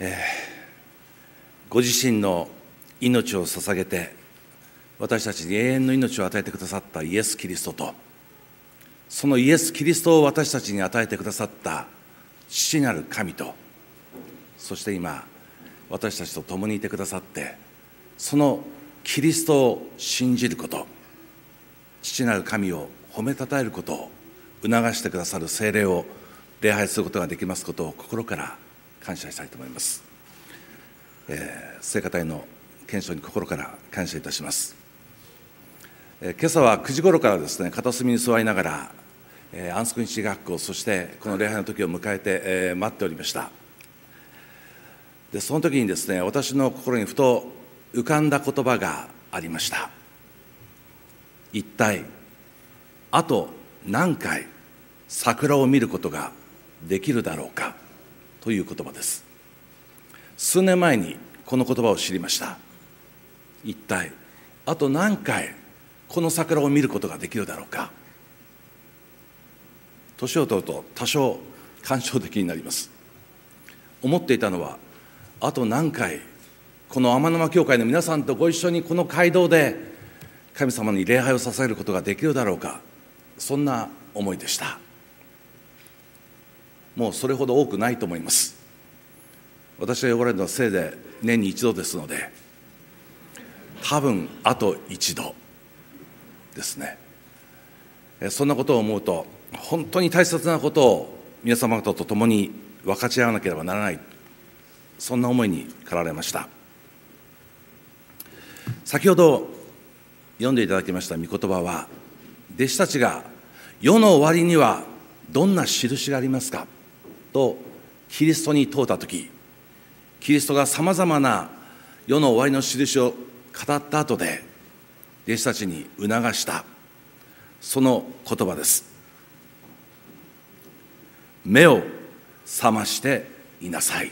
えご自身の命を捧げて私たちに永遠の命を与えてくださったイエス・キリストとそのイエス・キリストを私たちに与えてくださった父なる神とそして今私たちと共にいてくださってそのキリストを信じること父なる神を褒めたたえることを促してくださる精霊を礼拝することができますことを心から感謝したいと思います、えー、聖歌隊の検証に心から感謝いたします、えー、今朝は9時頃からですね片隅に座りながら、えー、安息日学校そしてこの礼拝の時を迎えて、えー、待っておりました。でその時にですね私の心にふと浮かんだ言葉がありました。一体あと何回桜を見ることができるだろうか。という言葉です。数年前にこの言葉を知りました。一体あと何回この桜を見ることができるだろうか。年を取ると多少感傷的になります。思っていたのはあと何回この天沼教会の皆さんとご一緒にこの街道で神様に礼拝を捧げることができるだろうか。そんな思いでした。もうそれほど多くないと思います。私が呼ばれるのはせいで年に一度ですので多分あと一度ですね。そんなことを思うと本当に大切なことを皆様方と共に分かち合わなければならない。そんな思いに駆られました。先ほど読んでいただきました御言葉は弟子たちが世の終わりにはどんな印がありますか？とキリストに問うた時キリストがさまざまな世の終わりの印を語った後で弟子たちに促したその言葉です。目を覚ましていなさい。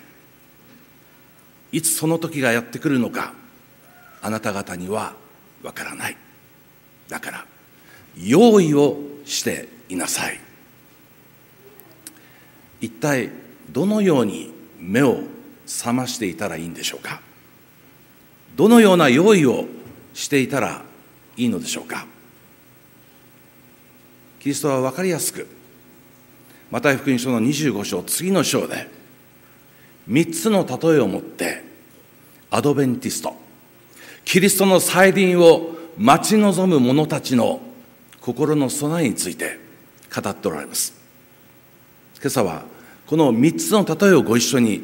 いつその時がやってくるのかあなた方にはわからない。だから用意をしていなさい。一体どのように目を覚ましていたらいいんでしょうか？どのような用意をしていたらいいのでしょうか？キリストは分かりやすくマタイ福音書の25章次の章で3つの例えをもってアドベンティストキリストの再臨を待ち望む者たちの心の備えについて語っておられます。今朝はこの3つの例えをご一緒に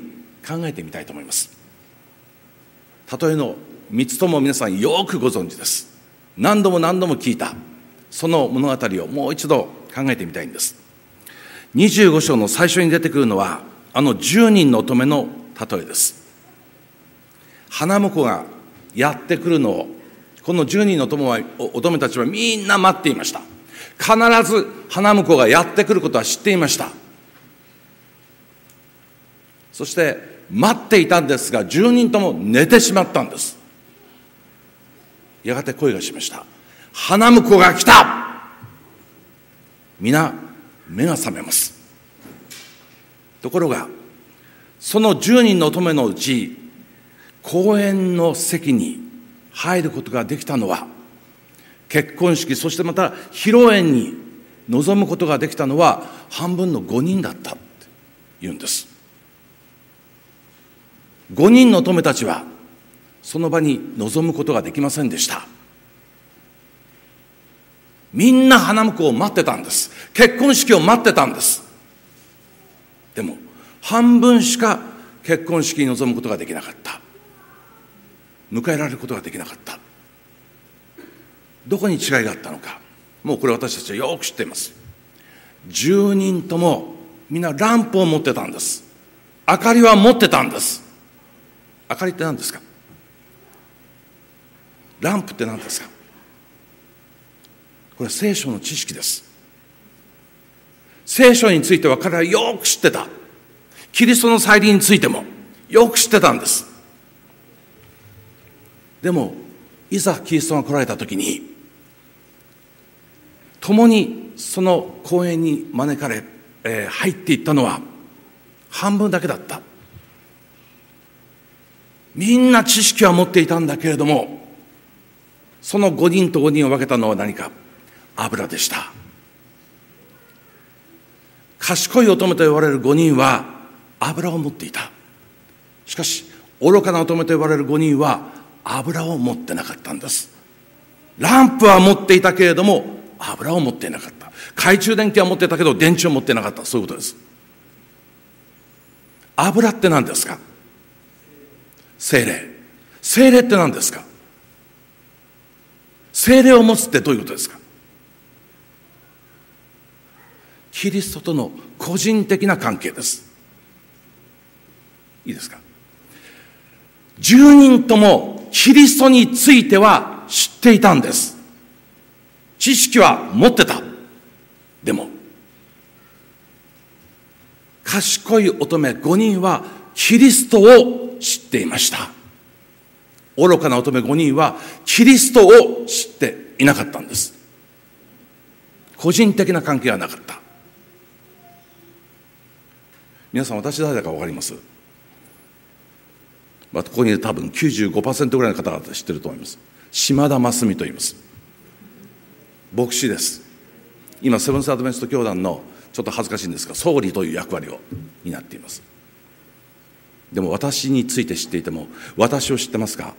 考えてみたいと思います。例えの3つとも皆さんよくご存知です。何度も何度も聞いた。その物語をもう一度考えてみたいんです。25章の最初に出てくるのはあの10人の乙女の例えです。花婿がやってくるのをこの10人の乙女たちはみんな待っていました。必ず花婿がやってくることは知っていました。そして待っていたんですが10人とも寝てしまったんです。やがて声がしました。花婿が来た。皆目が覚めます。ところがその10人の乙女のうち公園の席に入ることができたのは結婚式そしてまた披露宴に臨むことができたのは半分の5人だったって言うんです。5人の乙女たちはその場に臨むことができませんでした。みんな花婿を待ってたんです。結婚式を待ってたんです。でも半分しか結婚式に臨むことができなかった。迎えられることができなかった。どこに違いがあったのかもうこれ私たちはよく知っています。10人ともみんなランプを持ってたんです。明かりは持ってたんです。明かりって何ですか？ランプって何ですか？これは聖書の知識です。聖書については彼はよく知ってた。キリストの再臨についてもよく知ってたんです。でもいざキリストが来られた時に共にその公園に招かれ、えー、入っていったのは半分だけだった。みんな知識は持っていたんだけれどもその5人と5人を分けたのは何か？油でした。賢い乙女と言われる5人は油を持っていた。しかし愚かな乙女と言われる5人は油を持ってなかったんです。ランプは持っていたけれども油を持っていなかった。懐中電気は持ってたけど電池を持ってなかった。そういうことです。油って何ですか？精霊。精霊って何ですか？精霊を持つってどういうことですか？キリストとの個人的な関係です。いいですか？10人ともキリストについては知っていたんです。知識は持ってた。でも賢い乙女5人はキリストを知っていました。愚かな乙女5人はキリストを知っていなかったんです。個人的な関係はなかった。皆さん私誰だか分かります？まあ、ここにいる多分95%ぐらいの方々知ってると思います。島田真澄と言います。牧師です。今セブンス・アドベンスト教団のちょっと恥ずかしいんですが総理という役割を担っています。でも私について知っていても私を知ってますか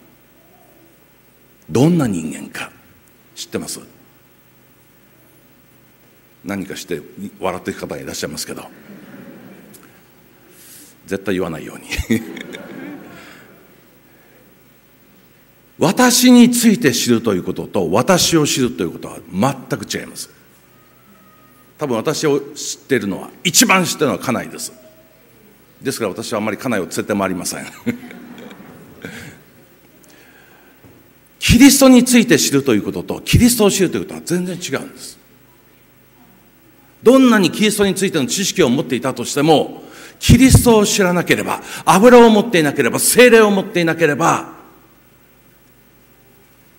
どんな人間か知ってます？何かして笑っていく方がいらっしゃいますけど絶対言わないように。私について知るということと私を知るということは全く違います。多分私を知っているのは一番知っているのは家内です。ですから私はあまり家内を連れて回りません。キリストについて知るということとキリストを知るということは全然違うんです。どんなにキリストについての知識を持っていたとしてもキリストを知らなければ油を持っていなければ精霊を持っていなければ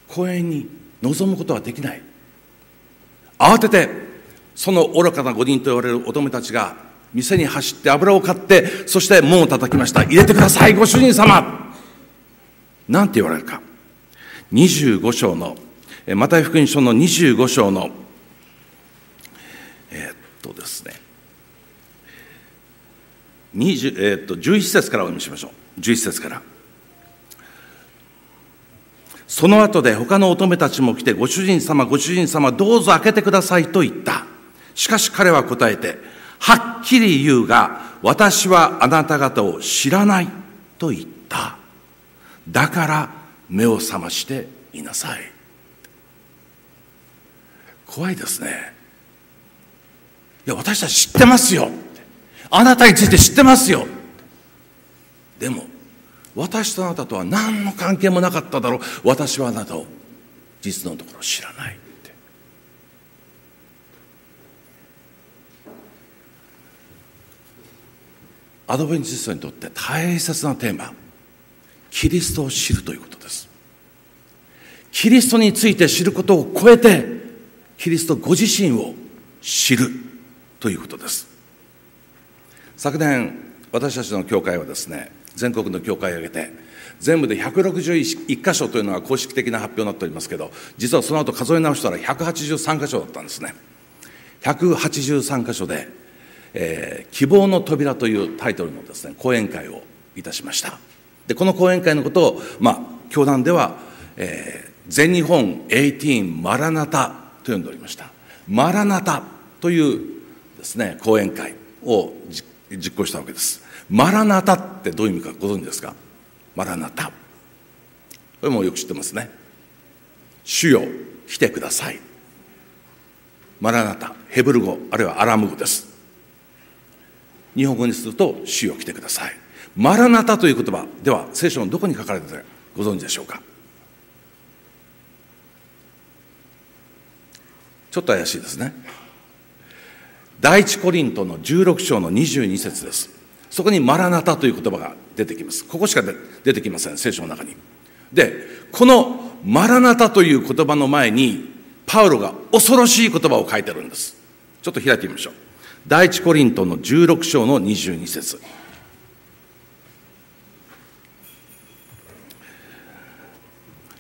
公園に臨むことはできない。慌ててその愚かな五人と言われる乙女たちが店に走って油を買ってそして門を叩きました。入れてくださいご主人様。なんて言われるか。25章のマタイ福音書の25章のえー、っとですね。20、えー、っと11節からお読みしましょう。11節から。その後で他の乙女たちも来て、ご主人様、ご主人様、どうぞ開けてくださいと言った。しかし彼は答えて、はっきり言うが、私はあなた方を知らないと言った。だから目を覚ましていなさい。怖いですね。いや、私たち知ってますよ。あなたについて知ってますよ。でも、私とあなたとは何の関係もなかっただろう私はあなたを実のところ知らないアドベンチストにとって大切なテーマキリストを知るということです。キリストについて知ることを超えてキリストご自身を知るということです。昨年私たちの教会はですね全国の教会を挙げて全部で161箇所というのが公式的な発表になっておりますけど実はその後数え直したら183箇所だったんですね。183箇所で、えー、希望の扉」というタイトルのですね講演会をいたしました。でこの講演会のことをまあ教団では、えー、全日本18マラナタと呼んでおりました。マラナタというですね講演会を実行したわけです。マラナタってどういう意味かご存知ですか？マラナタ。これもよく知ってますね。主よ来てください。マラナタヘブル語あるいはアラム語です。日本語にすると主よ来てください。マラナタという言葉では聖書のどこに書かれているかご存知でしょうか？ちょっと怪しいですね。第一コリントの16章の22節です。そこにマラナタという言葉が出てきます。ここしか出てきません聖書の中に。でこのマラナタという言葉の前にパウロが恐ろしい言葉を書いてるんです。ちょっと開いてみましょう。第一コリントの16章の22節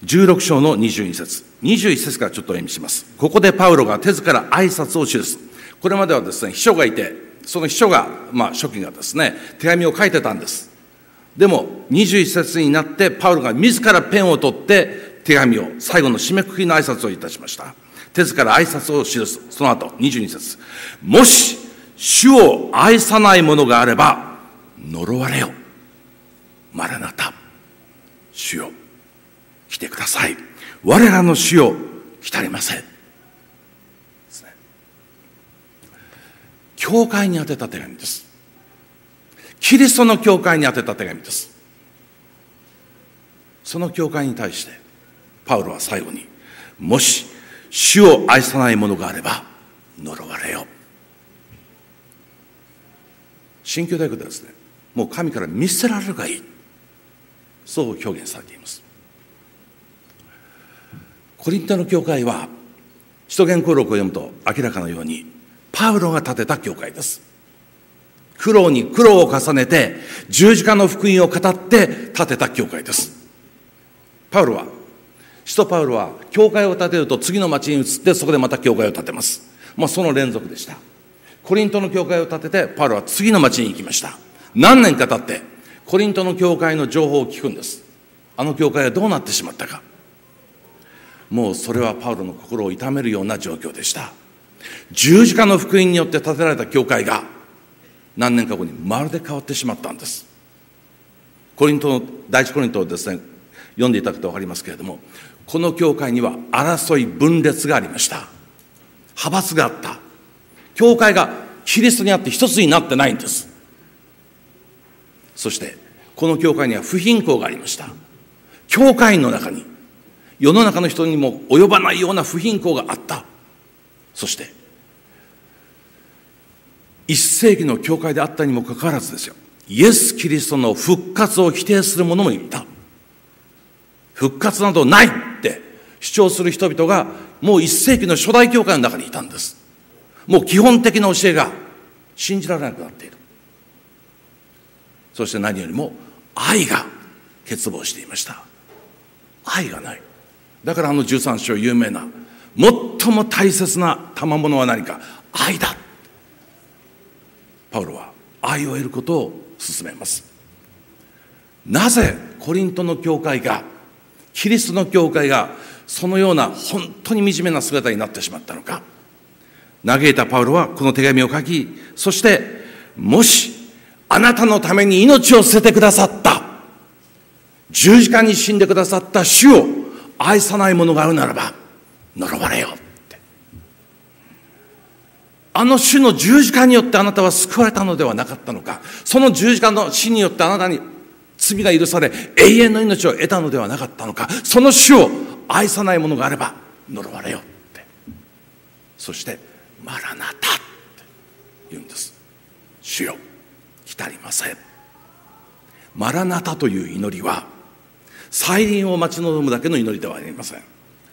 16章の22節21節からちょっと読みします。ここでパウロが手ずから挨拶を記す。これまではですね、秘書がいて、その秘書が、まあ、初期がですね、手紙を書いてたんです。でも、21節になって、パウロが自らペンを取って、手紙を、最後の締めくくりの挨拶をいたしました。手ずから挨拶を記す。その後、22節もし、主を愛さない者があれば、呪われよ。マラナタ。主よ。来てください。我らの主よ。来たりません。教会に宛てた手紙です。キリストの教会に宛てた手紙です。その教会に対して、パウロは最後に、もし、主を愛さない者があれば、呪われよ。新教大学ではですね、もう神から見捨てられるがいい。そう表現されています。コリントの教会は、使徒言行録を読むと明らかなように、パウロが建てた教会です。苦労に苦労を重ねて、十字架の福音を語って建てた教会です。パウロは、使徒パウロは、教会を建てると次の町に移って、そこでまた教会を建てます。まあ、その連続でした。コリントの教会を建てて、パウロは次の町に行きました。何年か経って、コリントの教会の情報を聞くんです。あの教会はどうなってしまったか。もうそれはパウロの心を痛めるような状況でした。十字架の福音によって建てられた教会が何年か後にまるで変わってしまったんですコリントの第一コリントをですね読んでいただくと分かりますけれどもこの教会には争い分裂がありました派閥があった教会がキリストにあって一つになってないんです。そしてこの教会には不貧困がありました。教会員の中に世の中の人にも及ばないような不貧困があった。そして一世紀の教会であったにもかかわらずですよ。イエス・キリストの復活を否定する者もいた。復活などないって主張する人々がもう一世紀の初代教会の中にいたんです。もう基本的な教えが信じられなくなっている。そして何よりも愛が欠乏していました。愛がない。だからあの13章有名な最も大切な賜物は何か。愛だ。パウロは愛を得ることを進めます。なぜコリントの教会がキリストの教会がそのような本当に惨めな姿になってしまったのか。嘆いたパウロはこの手紙を書きそしてもしあなたのために命を捨ててくださった。十字架に死んでくださった主を愛さない者があるならば呪われよあの主の十字架によってあなたは救われたのではなかったのか。その十字架の死によってあなたに罪が許され永遠の命を得たのではなかったのか。その主を愛さないものがあれば呪われよって。そして「マラナタ」って言うんです。主よ来たりません。マラナタという祈りは再臨を待ち望むだけの祈りではありません。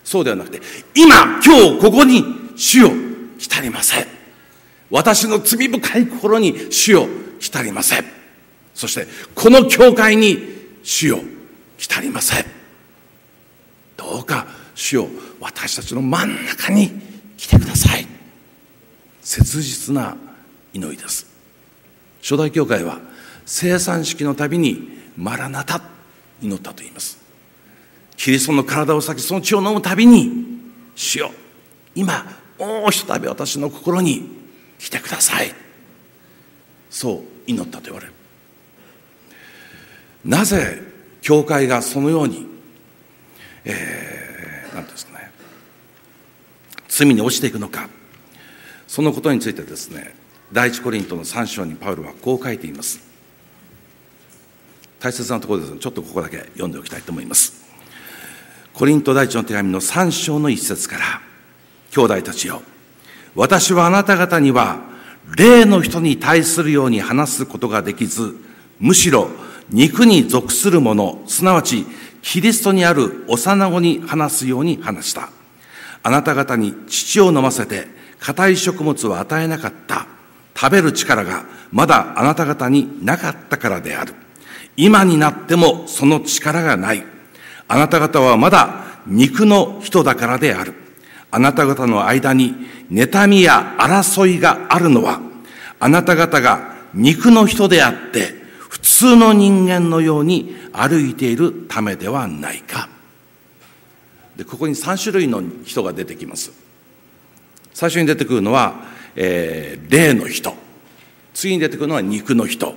そうではなくて今今日ここに主よ来たりません。私の罪深い心に主を浸りません。そしてこの教会に主を浸りません。どうか主を私たちの真ん中に来てください。切実な祈りです。初代教会は生産式のたびにマラナタ祈ったと言います。キリストの体を裂きその血を飲むたびに主よ今もうひとたび私の心に来てください。そう祈ったと言われる。なぜ教会がそのようにえー、なんですかね罪に落ちていくのか。そのことについてですね第一コリントの3章にパウロはこう書いています。大切なところですちょっとここだけ読んでおきたいと思います。コリント第一の手紙の3章の一節から兄弟たちよ私はあなた方には霊の人に対するように話すことができず、むしろ肉に属するもの、すなわちキリストにある幼子に話すように話した。あなた方に乳を飲ませて硬い食物を与えなかった。食べる力がまだあなた方になかったからである。今になってもその力がない。あなた方はまだ肉の人だからである。あなた方の間に妬みや争いがあるのは、あなた方が肉の人であって、普通の人間のように歩いているためではないか。で、ここに3種類の人が出てきます。最初に出てくるのは、えー、霊の人。次に出てくるのは肉の人。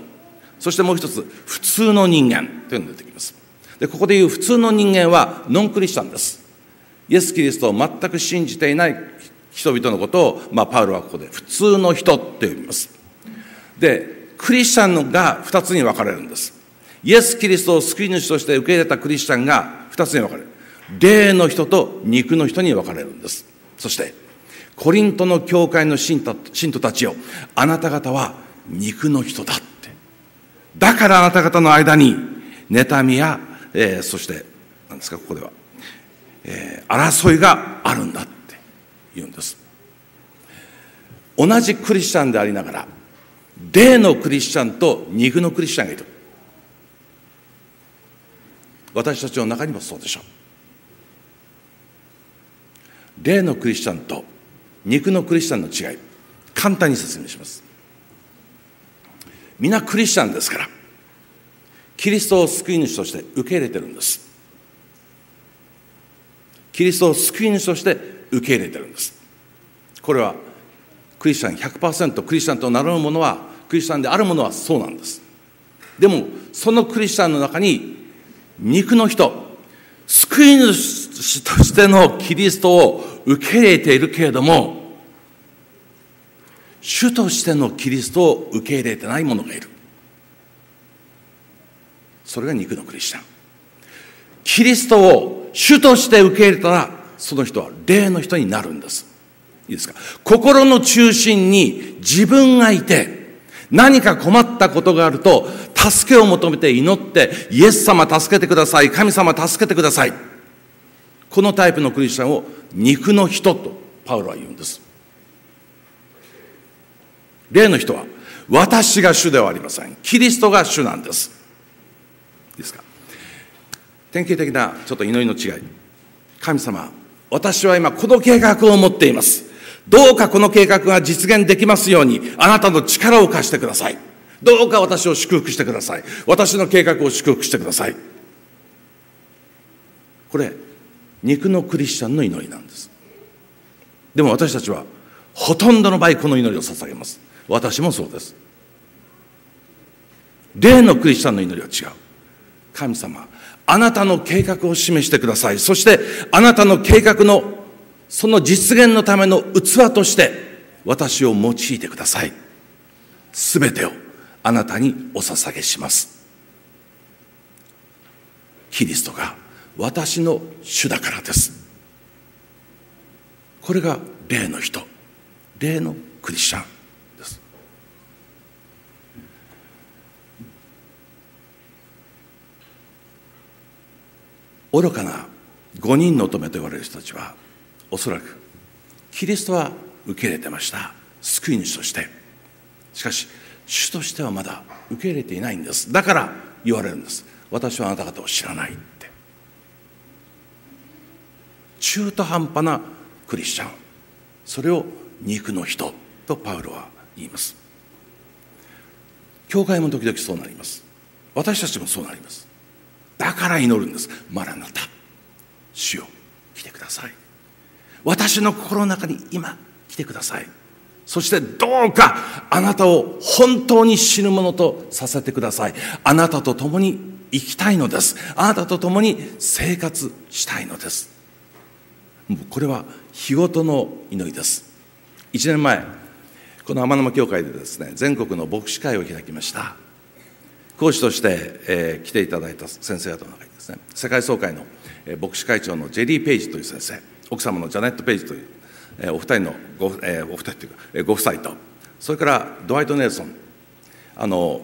そしてもう一つ、普通の人間というのが出てきます。で、ここでいう普通の人間はノンクリスチャンです。イエス・キリストを全く信じていない人々のことを、まあ、パウロはここで普通の人って呼びます。で、クリスチャンが二つに分かれるんです。イエス・キリストを救い主として受け入れたクリスチャンが二つに分かれる。霊の人と肉の人に分かれるんです。そして、コリントの教会の信徒たちを、あなた方は肉の人だって。だからあなた方の間に、妬みや、えー、そして、何ですか、ここでは、えー、争いがあるんだって言うんです。同じクリスチャンでありながら、霊のクリスチャンと肉のクリスチャンがいる。私たちの中にもそうでしょう。霊のクリスチャンと肉のクリスチャンの違い。簡単に説明します。皆クリスチャンですからキリストを救い主として受け入れてるんです。キリストを救い主として受け入れてるんです。これはクリスチャン100%クリスチャンとなるものはクリスチャンであるものはそうなんです。でもそのクリスチャンの中に肉の人救い主主としてのキリストを受け入れているけれども、主としてのキリストを受け入れてない者がいる。それが肉のクリスチャン。キリストを主として受け入れたら、その人は霊の人になるんです。いいですか？心の中心に自分がいて、何か困ったことがあると、助けを求めて祈って、イエス様助けてください、神様助けてください。このタイプのクリスチャンを肉の人とパウロは言うんです。例の人は、私が主ではありません。キリストが主なんです。いいですか？典型的なちょっと祈りの違い。神様、私は今この計画を持っています。どうかこの計画が実現できますように、あなたの力を貸してください。どうか私を祝福してください。私の計画を祝福してください。これ、肉のクリスチャンの祈りなんです。でも私たちは、ほとんどの場合この祈りを捧げます。私もそうです。例のクリスチャンの祈りは違う。神様、あなたの計画を示してください。そして、あなたの計画のその実現のための器として私を用いてください。すべてをあなたにお捧げします。キリストが私の主だからです。これが霊の人、霊のクリスチャンです。愚かな五人の乙女と言われる人たちはおそらくキリストは受け入れてました。救い主として。しかし主としてはまだ受け入れていないんです。だから言われるんです。私はあなた方を知らない。中途半端なクリスチャン。それを肉の人とパウロは言います。教会も時々そうなります。私たちもそうなります。だから祈るんです。マラナタ主よ来てください。私の心の中に今来てください。そしてどうかあなたを本当に死ぬものとさせてください。あなたと共に生きたいのです。あなたと共に生活したいのです。もうこれは日ごとの祈りです。1年前この天沼教会でですね全国の牧師会を開きました。講師として、えー、来ていただいた先生方の中にですね世界総会の、えー、牧師会長のジェリー・ペイジという先生奥様のジャネット・ペイジという、えー、お二人のご、えー、お二人というか、えー、ご夫妻とそれからドワイト・ネルソンあの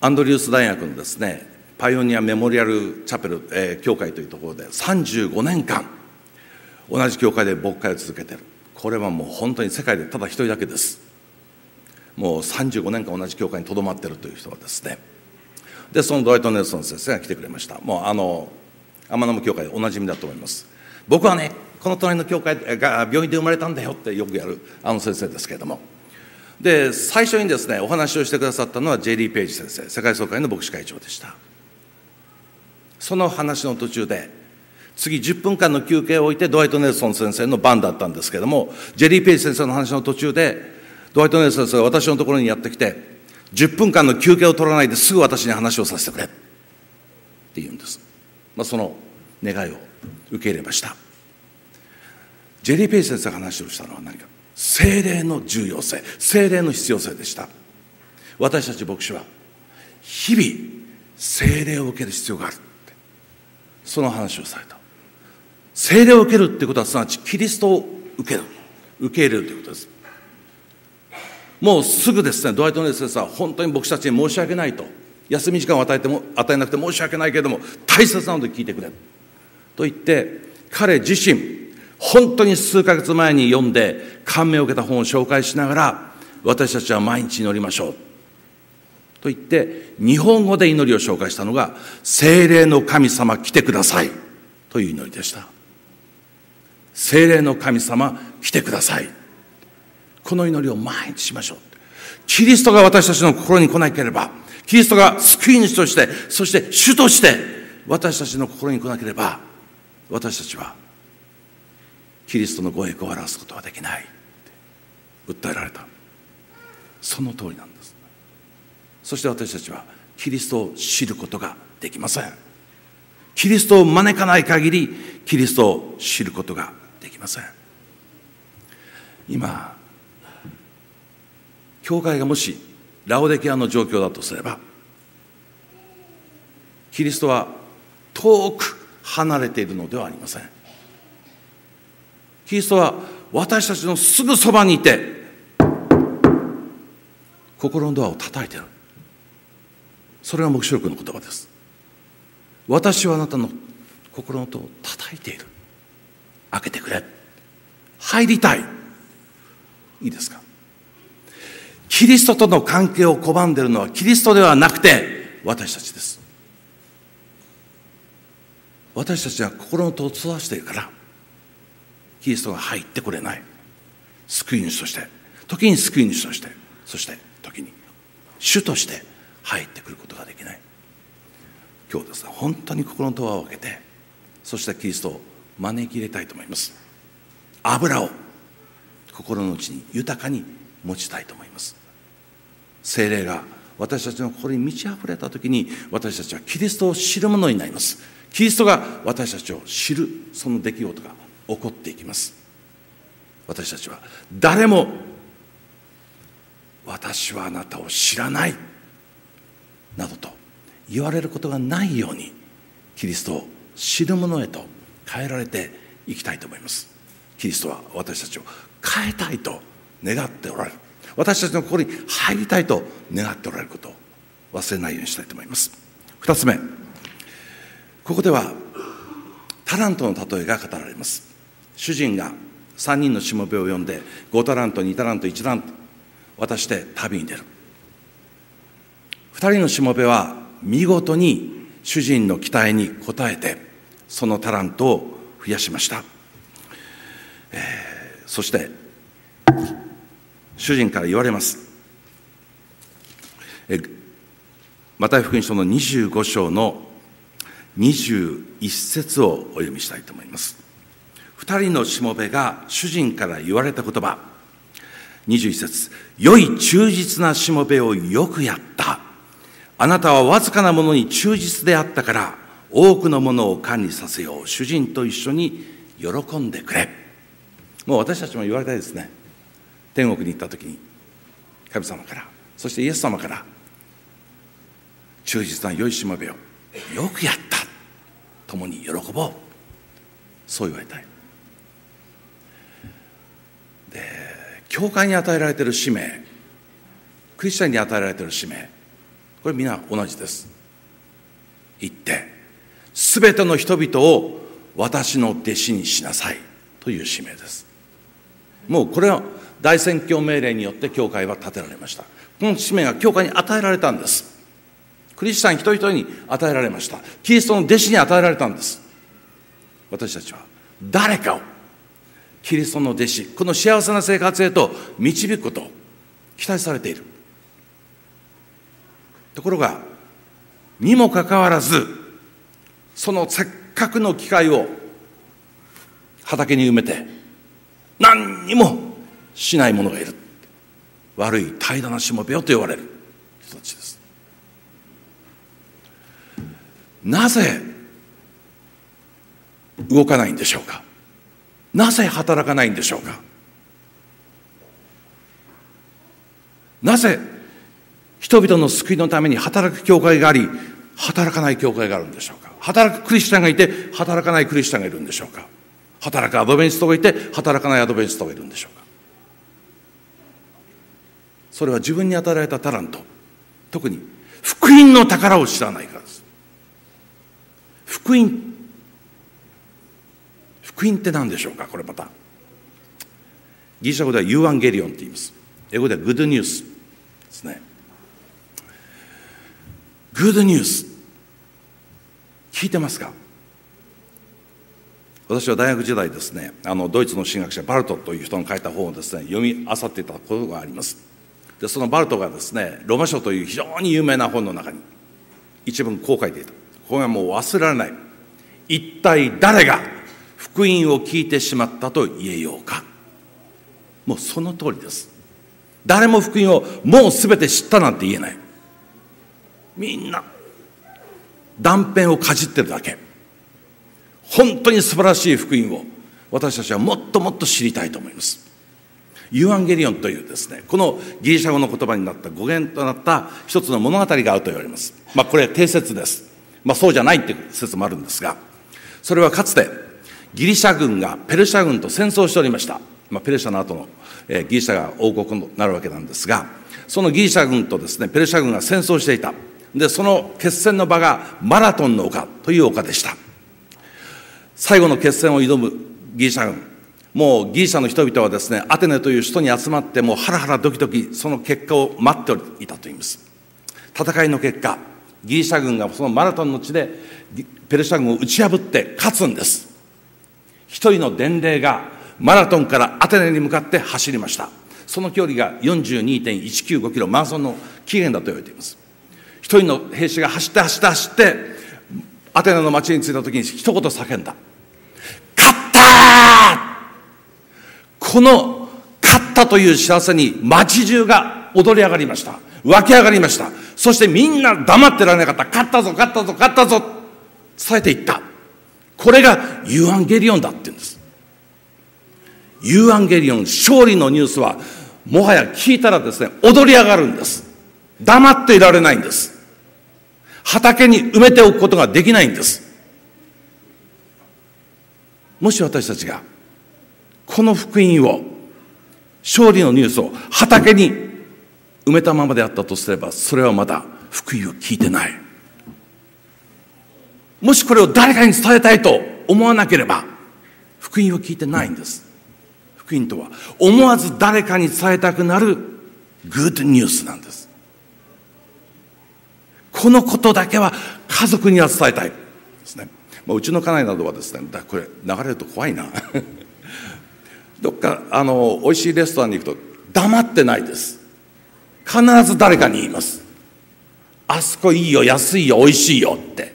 アンドリュース大学のですねパイオニア・メモリアル・チャペル、えー、教会というところで35年間同じ教会で牧会を続けてる。これはもう本当に世界でただ一人だけです。もう35年間同じ教会にとどまっているという人はですね。でそのドワイト・ネルソン先生が来てくれました。もうあの天野教会でおなじみだと思います。僕はねこの隣の教会が病院で生まれたんだよってよくやるあの先生ですけれども。で最初にですねお話をしてくださったのはジェリー・ペイジ先生世界総会の牧師会長でした。その話の途中で次10分間の休憩を置いてドワイト・ネルソン先生の番だったんですけれどもジェリー・ペイジ先生の話の途中でドワイト・ネルソン先生が私のところにやってきて10分間の休憩を取らないですぐ私に話をさせてくれって言うんです、まあ、その願いを受け入れました。ジェリー・ペイジ先生が話をしたのは何か。精霊の重要性精霊の必要性でした。私たち牧師は日々精霊を受ける必要があるその話をされた。精霊を受けるってことはすなわちキリストを受ける。受け入れるということです。もうすぐですね。ドワイト・ネル先生は本当に牧師たちに申し訳ないと。休み時間を与えても与えなくて申し訳ないけれども大切なので聞いてくれと言って彼自身本当に数ヶ月前に読んで感銘を受けた本を紹介しながら私たちは毎日祈りましょう。と言って日本語で祈りを紹介したのが精霊の神様来てください。という祈りでした。精霊の神様来てください。この祈りを毎日しましょう。キリストが私たちの心に来なければキリストが救い主としてそして主として私たちの心に来なければ私たちはキリストのご栄光を表すことはできない。訴えられた。その通りなんです。そして私たちはキリストを知ることができません。キリストを招かない限りキリストを知ることができません。今教会がもしラオデキアの状況だとすればキリストは遠く離れているのではありません。キリストは私たちのすぐそばにいて心のドアを叩いている。それが黙示録の言葉です。私はあなたの心のドアを叩いている。開けてくれ。入りたい。いいですか？キリストとの関係を拒んでいるのはキリストではなくて私たちです。私たちは心の戸を閉ざしているからキリストが入ってこれない。救い主として時に救い主としてそして時に主として入ってくることができない。今日ですね本当に心の戸を開けてそしてキリストを招き入れたいと思います。油を心の内に豊かに持ちたいと思います。精霊が私たちの心に満ち溢れた時に私たちはキリストを知るものになります。キリストが私たちを知るその出来事が起こっていきます。私たちは誰も私はあなたを知らない。などと言われることがないようにキリストを知る者へと変えられていきたいと思います。キリストは私たちを変えたいと願っておられる。私たちの心に入りたいと願っておられることを忘れないようにしたいと思います。二つ目ここではタラントの例えが語られます。主人が3人のしもべを呼んで5タラント2タラント1タラント渡して旅に出る。2人のしもべは見事に主人の期待に応えてそのタラントを増やしました、えー、そして主人から言われます。えマタイ福音書の25章の21節をお読みしたいと思います。二人のしもべが主人から言われた言葉。21節。良い忠実なしもべをよくやった。あなたはわずかなものに忠実であったから多くのものを管理させよう。主人と一緒に喜んでくれ。もう私たちも言われたいですね。天国に行った時に神様からそしてイエス様から忠実な良いしもべをよくやった。共に喜ぼう。そう言われたい。で教会に与えられている使命クリスチャンに与えられている使命これ皆同じです。言って全ての人々を私の弟子にしなさい。という使命です。もうこれは大宣教命令によって教会は建てられました。この使命が教会に与えられたんです。クリスチャン一人一人に与えられました。キリストの弟子に与えられたんです。私たちは誰かをキリストの弟子この幸せな生活へと導くことを期待されている。ところがにもかかわらずそのせっかくの機会を畑に埋めて何にもしない者がいる。悪い怠惰なしもべよと呼ばれる人たちです。なぜ動かないんでしょうか？なぜ働かないんでしょうか？なぜ人々の救いのために働く教会があり働かない教会があるんでしょうか？働くクリスチャンがいて働かないクリスチャンがいるんでしょうか？働くアドベンストがいて働かないアドベンストがいるんでしょうか？それは自分に与えられたタラント。特に福音の宝を知らないからです。福音。福音って何でしょうか？これまた。ギリシャ語ではευαγγέλιονって言います。英語では good news ですね。 good news。聞いてますか？私は大学時代ですねあのドイツの神学者バルトという人の書いた本をですね読み漁っていたことがあります。でそのバルトがですねロマ書という非常に有名な本の中に一文こう書いていた。これはもう忘れられない。一体誰が福音を聞いてしまったと言えようか。もうその通りです。誰も福音をもう全て知ったなんて言えない。みんな断片をかじってるだけ。本当に素晴らしい福音を私たちはもっともっと知りたいと思います。ユアンゲリオンというですねこのギリシャ語の言葉になった語源となった一つの物語があると言われます。まあこれは定説です。まあそうじゃないっていう説もあるんですがそれはかつてギリシャ軍がペルシャ軍と戦争しておりました、まあ、ペルシャの後の、えー、ギリシャが王国になるわけなんですがそのギリシャ軍とですねペルシャ軍が戦争していた。でその決戦の場がマラトンの丘という丘でした。最後の決戦を挑むギリシャ軍。もうギリシャの人々はですねアテネという首都に集まってもうハラハラドキドキその結果を待っていたといいます。戦いの結果ギリシャ軍がそのマラトンの地でペルシャ軍を打ち破って勝つんです。一人の伝令がマラトンからアテネに向かって走りました。その距離が42.195キロマラソンの起源だと言われています。一人の兵士が走って走って走ってアテネの町に着いた時に一言叫んだ。勝ったこの勝ったという知らせに町中が踊り上がりました。湧き上がりました。そしてみんな黙ってられなかった。勝ったぞ勝ったぞ勝ったぞ！伝えていった。これが ευαγγέλιονだって言うんです。ευαγγέλιον 勝利のニュースはもはや聞いたらですね踊り上がるんです。黙っていられないんです。畑に埋めておくことができないんです。もし私たちがこの福音を勝利のニュースを畑に埋めたままであったとすればそれはまだ福音を聞いてない。もしこれを誰かに伝えたいと思わなければ福音を聞いてないんです。福音とは思わず誰かに伝えたくなるグッドニュースなんです。このことだけは家族には伝えたい。ですね、まあ、うちの家内などはですねだこれ流れると怖いな。どっかあの美味しいレストランに行くと黙ってないです。必ず誰かに言います。あそこいいよ安いよ美味しいよって。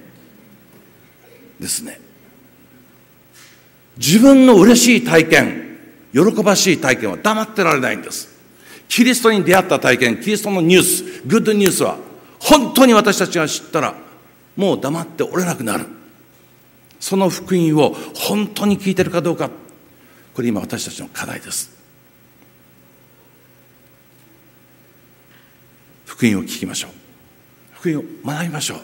ですね。自分の嬉しい体験喜ばしい体験は黙ってられないんです。キリストに出会った体験キリストのニュースグッドニュースは本当に私たちが知ったらもう黙っておれなくなる。その福音を本当に聞いてるかどうか。これ今私たちの課題です。福音を聞きましょう。福音を学びましょう。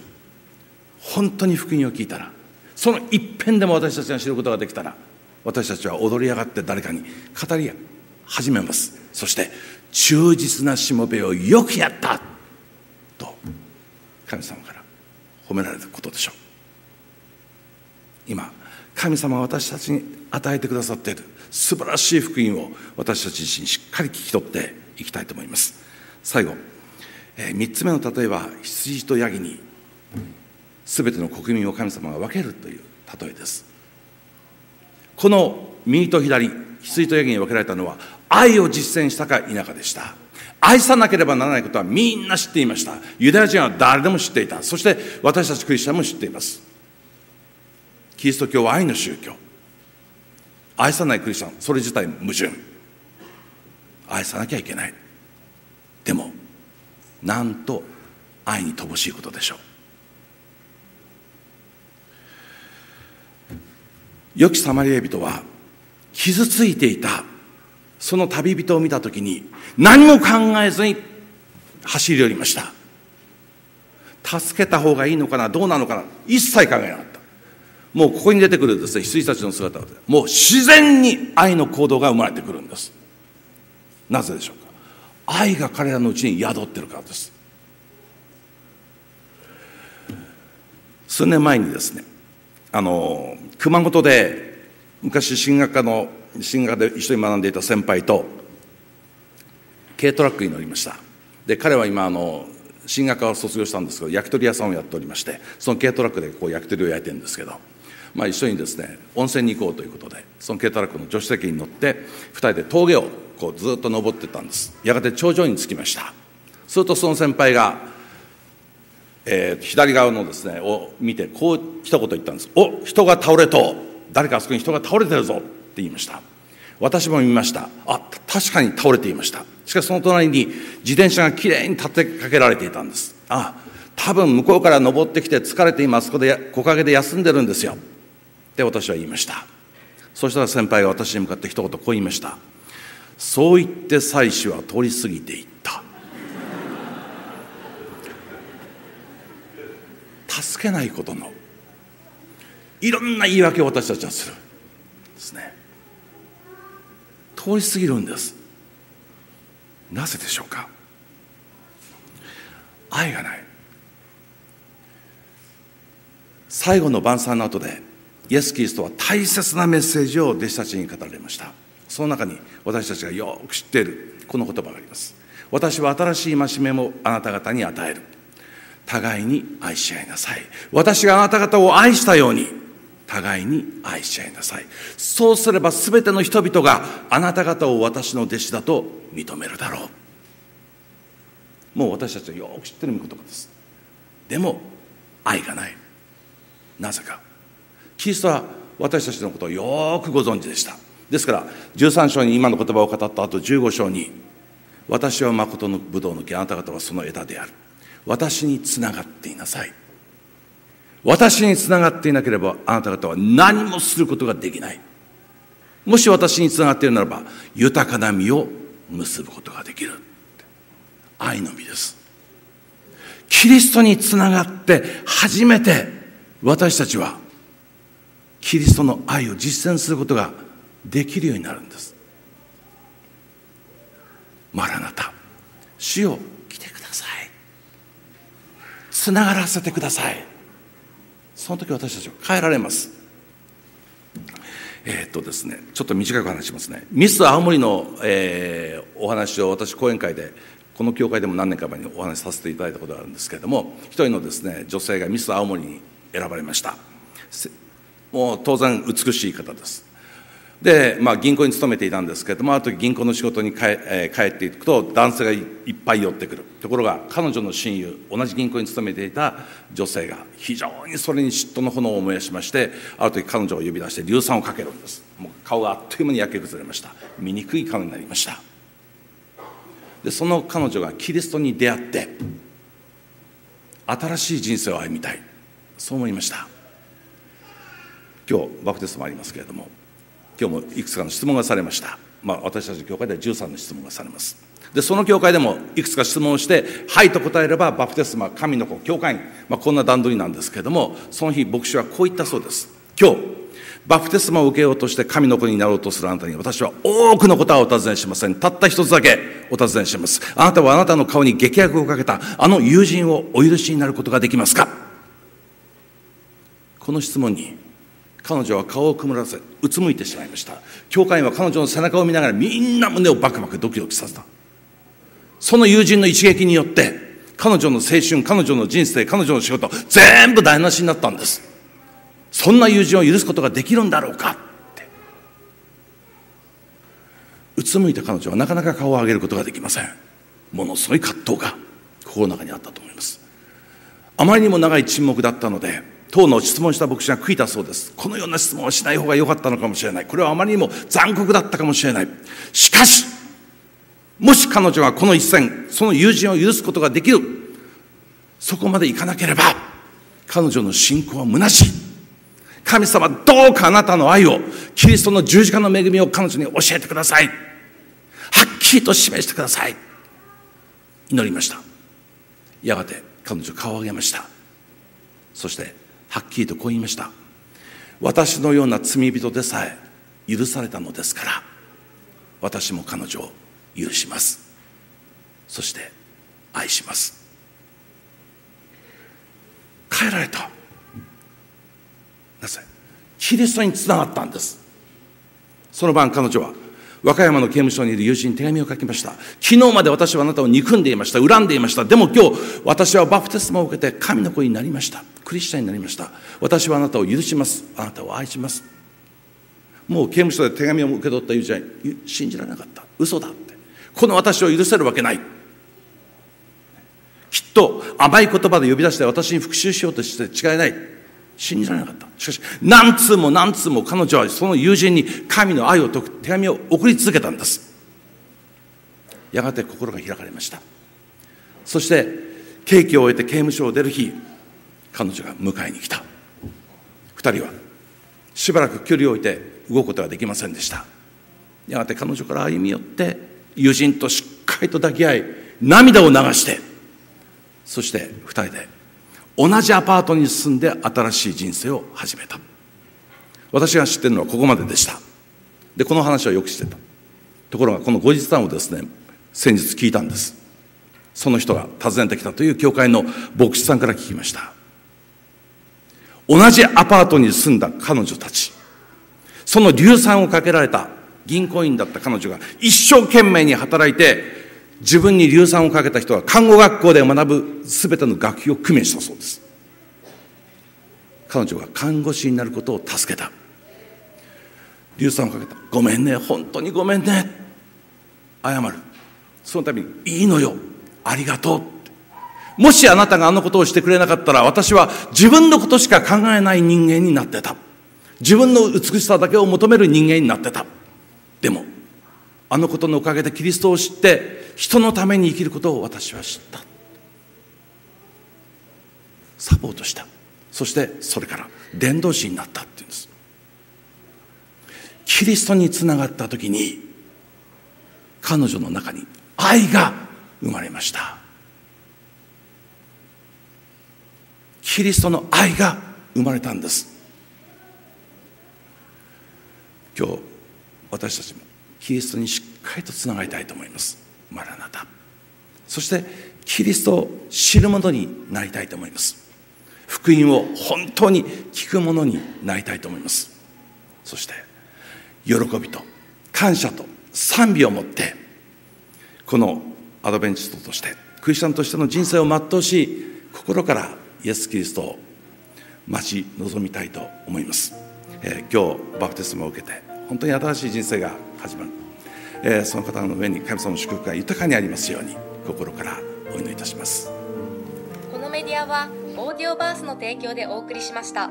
本当に福音を聞いたら。その一辺でも私たちが知ることができたら。私たちは踊り上がって誰かに語り始めます。そして忠実なしもべをよくやった。神様から褒められたことでしょう。今神様は私たちに与えてくださっている素晴らしい福音を私たち自身しっかり聞き取っていきたいと思います。最後、えー、3つ目の例えは羊とヤギに全ての国民を神様が分けるという例えです。この右と左羊とヤギに分けられたのは愛を実践したか否かでした。愛さなければならないことはみんな知っていました。ユダヤ人は誰でも知っていた。そして私たちクリスチャンも知っています。キリスト教は愛の宗教。愛さないクリスチャンそれ自体矛盾。愛さなきゃいけない。でもなんと愛に乏しいことでしょう。良きサマリア人は傷ついていたその旅人を見た時に何も考えずに走り寄りました。助けた方がいいのかなどうなのかな一切考えなかった。もうここに出てくるですね羊たちの姿はもう自然に愛の行動が生まれてくるんです。なぜでしょうか。愛が彼らのうちに宿ってるからです。数年前にですねあの熊本で昔進学科の進学で一緒に学んでいた先輩と軽トラックに乗りました。で彼は今あの進学科を卒業したんですけど焼き鳥屋さんをやっておりましてその軽トラックでこう焼き鳥を焼いてるんですけど、まあ、一緒にですね温泉に行こうということでその軽トラックの助手席に乗って2人で峠をこうずっと登ってったんです。やがて頂上に着きました。するとその先輩がえー、左側のですねを見てこう一言言ったんです「お人が倒れと誰かあそこに人が倒れてるぞ」言いました。私も見ました。あ確かに倒れていました。しかしその隣に自転車がきれいに立てかけられていたんです。あ多分向こうから登ってきて疲れて今あそこで木陰で休んでるんですよ。って私は言いました。そしたら先輩が私に向かって一言こう言いました。そう言って妻子は通り過ぎていった。助けないことのいろんな言い訳を私たちはする。ですね。通り過ぎるんです。なぜでしょうか？愛がない。最後の晩餐の後でイエス・キリストは大切なメッセージを弟子たちに語られました。その中に私たちがよく知っているこの言葉があります。私は新しい戒めもあなた方に与える。互いに愛し合いなさい。私があなた方を愛したように互いに愛し合いなさい。そうすれば全ての人々があなた方を私の弟子だと認めるだろう。もう私たちはよく知ってる言葉です。でも愛がない。なぜか。キリストは私たちのことをよくご存知でした。ですから13章に今の言葉を語った後15章に私は誠のブドウの木あなた方はその枝である。私につながっていなさい。私につながっていなければあなた方は何もすることができない。もし私につながっているならば豊かな実を結ぶことができる。愛の実です。キリストにつながって初めて私たちはキリストの愛を実践することができるようになるんです。マラナタ主よ。来てください。つながらせてくださいその時私たちは変えられます。えー、っとですねちょっと短く話しますね。ミス青森の、えー、お話を私講演会でこの教会でも何年か前にお話しさせていただいたことがあるんですけれども一人のですね女性がミス青森に選ばれました。もう当然美しい方です。で、まあ、銀行に勤めていたんですけれどもある時銀行の仕事に帰,、えー、帰っていくと男性がいっぱい寄ってくる。ところが彼女の親友同じ銀行に勤めていた女性が非常にそれに嫉妬の炎を燃やしましてある時彼女を呼び出して硫酸をかけるんです。もう顔があっという間に焼け崩れました。醜い顔になりました。でその彼女がキリストに出会って新しい人生を歩みたい。そう思いました。今日バプテストもありますけれども今日もいくつかの質問がされました、まあ、私たちの教会では13の質問がされます。でその教会でもいくつか質問をして「はい」と答えればバプテスマ神の子教会員、まあ、こんな段取りなんですけれどもその日牧師はこう言ったそうです。今日バプテスマを受けようとして神の子になろうとするあなたに私は多くのことはお尋ねしません。たった一つだけお尋ねします。あなたはあなたの顔に劇薬をかけたあの友人をお許しになることができますか？この質問に彼女は顔を曇らせうつむいてしまいました。教会員は彼女の背中を見ながらみんな胸をバクバクドキドキさせた。その友人の一撃によって彼女の青春彼女の人生彼女の仕事全部台無しになったんです。そんな友人を許すことができるんだろうかって。うつむいた彼女はなかなか顔を上げることができません。ものすごい葛藤が心の中にあったと思います。あまりにも長い沈黙だったので当の質問した牧師が悔いたそうです。このような質問をしない方が良かったのかもしれない。これはあまりにも残酷だったかもしれない。しかしもし彼女がこの一戦その友人を許すことができる。そこまでいかなければ彼女の信仰は虚しい。神様どうかあなたの愛をキリストの十字架の恵みを彼女に教えてください。はっきりと示してください。祈りました。やがて彼女顔を上げました。そしてはっきりとこう言いました。私のような罪人でさえ許されたのですから私も彼女を許します。そして愛します。変えられた。なぜ？キリストにつながったんです。その晩彼女は和歌山の刑務所にいる友人に手紙を書きました。昨日まで私はあなたを憎んでいました恨んでいました。でも今日私はバプテスマを受けて神の子になりました。クリスチャンになりました。私はあなたを許します。あなたを愛します。もう刑務所で手紙を受け取った友人は信じられなかった。嘘だって。この私を許せるわけない。きっと甘い言葉で呼び出して私に復讐しようとして違いない。信じられなかった。しかし何通も何通も彼女はその友人に神の愛を説く手紙を送り続けたんです。やがて心が開かれました。そして刑期を終えて刑務所を出る日彼女が迎えに来た。2人はしばらく距離を置いて動くことができませんでした。やがて彼女から歩み寄って友人としっかりと抱き合い涙を流してそして2人で同じアパートに住んで新しい人生を始めた。私が知ってるのはここまででした。でこの話はよく知ってた。ところがこの後日談をですね先日聞いたんです。その人が訪ねてきたという教会の牧師さんから聞きました。同じアパートに住んだ彼女たちその硫酸をかけられた銀行員だった彼女が一生懸命に働いて自分に硫酸をかけた人は看護学校で学ぶ全ての学費を工面したそうです。彼女が看護師になることを助けた。硫酸をかけた。ごめんね。本当にごめんね。謝る。その度にいいのよ。ありがとうもしあなたがあのことをしてくれなかったら私は自分のことしか考えない人間になってた。自分の美しさだけを求める人間になってた。でもあのことのおかげでキリストを知って人のために生きることを私は知った。サポートした。そしてそれから伝道師になったっていうんです。キリストにつながった時に彼女の中に愛が生まれました。キリストの愛が生まれたんです。今日私たちもキリストにしっかりとつながりたいと思います。マラナタそしてキリストを知る者になりたいと思います。福音を本当に聞く者になりたいと思います。そして喜びと感謝と賛美を持ってこのアドベンチストとしてクリスチャンとしての人生を全うし心からイエス・キリストを待ち望みたいと思います、えー、今日バプテスマを受けて本当に新しい人生が始まる、えー、その方の上に神様の祝福が豊かにありますように心からお祈りいたします。このメディアはオーディオバースの提供でお送りしました。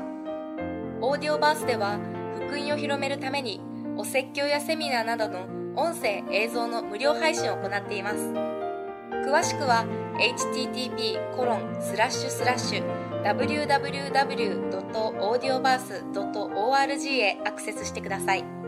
オーディオバースでは福音を広めるためにお説教やセミナーなどの音声映像の無料配信を行っています。詳しくは http コロンスラッシュスラッシュ www.audioverse.org へアクセスしてください。